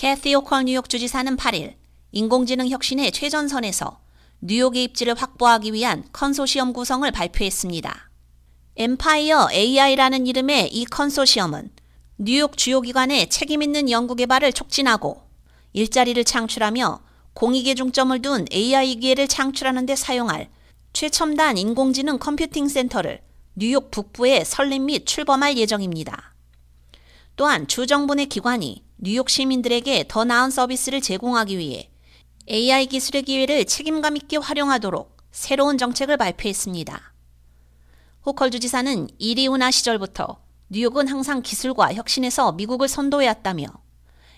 캐시 호컬 뉴욕 주지사는 8일 인공지능 혁신의 최전선에서 뉴욕의 입지를 확보하기 위한 컨소시엄 구성을 발표했습니다. 엠파이어 AI라는 이름의 이 컨소시엄은 뉴욕 주요 기관의 책임 있는 연구 개발을 촉진하고 일자리를 창출하며 공익에 중점을 둔 AI 기회를 창출하는 데 사용할 최첨단 인공지능 컴퓨팅 센터를 뉴욕 북부에 설립 및 출범할 예정입니다. 또한 주정부 내 기관이 뉴욕 시민들에게 더 나은 서비스를 제공하기 위해 AI 기술의 기회를 책임감 있게 활용하도록 새로운 정책을 발표했습니다. 호컬 주지사는 이리우나 시절부터 뉴욕은 항상 기술과 혁신에서 미국을 선도해왔다며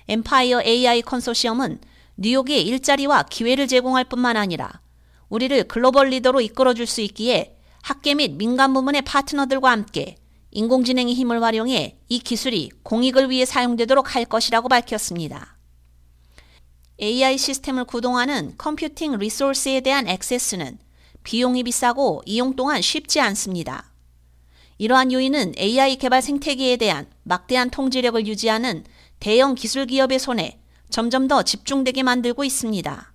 엠파이어 AI 컨소시엄은 뉴욕의 일자리와 기회를 제공할 뿐만 아니라 우리를 글로벌 리더로 이끌어줄 수 있기에 학계 및 민간 부문의 파트너들과 함께 인공지능의 힘을 활용해 이 기술이 공익을 위해 사용되도록 할 것이라고 밝혔습니다. AI 시스템을 구동하는 컴퓨팅 리소스에 대한 액세스는 비용이 비싸고 이용 또한 쉽지 않습니다. 이러한 요인은 AI 개발 생태계에 대한 막대한 통제력을 유지하는 대형 기술 기업의 손에 점점 더 집중되게 만들고 있습니다.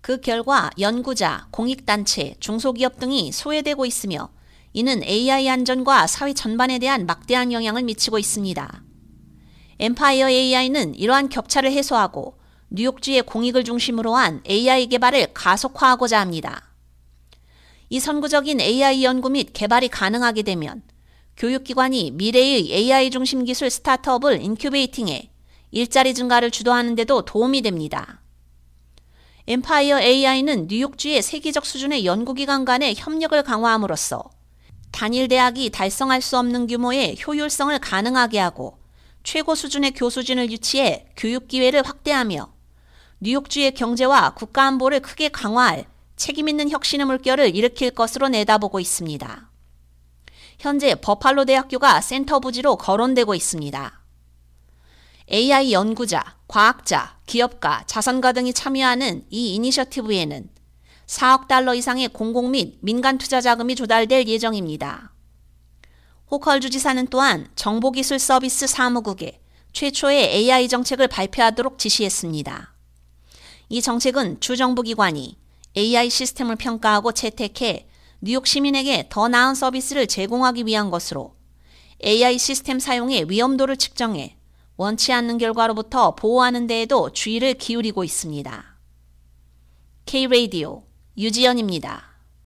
그 결과 연구자, 공익단체, 중소기업 등이 소외되고 있으며 이는 AI 안전과 사회 전반에 대한 막대한 영향을 미치고 있습니다. 엠파이어 AI는 이러한 격차를 해소하고 뉴욕주의 공익을 중심으로 한 AI 개발을 가속화하고자 합니다. 이 선구적인 AI 연구 및 개발이 가능하게 되면 교육기관이 미래의 AI 중심 기술 스타트업을 incubating해 일자리 증가를 주도하는 데도 도움이 됩니다. 엠파이어 AI는 뉴욕주의 세계적 수준의 연구기관 간의 협력을 강화함으로써 단일 대학이 달성할 수 없는 규모의 효율성을 가능하게 하고 최고 수준의 교수진을 유치해 교육 기회를 확대하며 뉴욕주의 경제와 국가 안보를 크게 강화할 책임있는 혁신의 물결을 일으킬 것으로 내다보고 있습니다. 현재 버팔로 대학교가 센터 부지로 거론되고 있습니다. AI 연구자, 과학자, 기업가, 자선가 등이 참여하는 이 이니셔티브에는 4억 달러 이상의 공공 및 민간 투자 자금이 조달될 예정입니다. 호컬 주지사는 또한 정보기술 서비스 사무국에 최초의 AI 정책을 발표하도록 지시했습니다. 이 정책은 주정부기관이 AI 시스템을 평가하고 채택해 뉴욕 시민에게 더 나은 서비스를 제공하기 위한 것으로 AI 시스템 사용의 위험도를 측정해 원치 않는 결과로부터 보호하는 데에도 주의를 기울이고 있습니다. K-Radio 유지연입니다.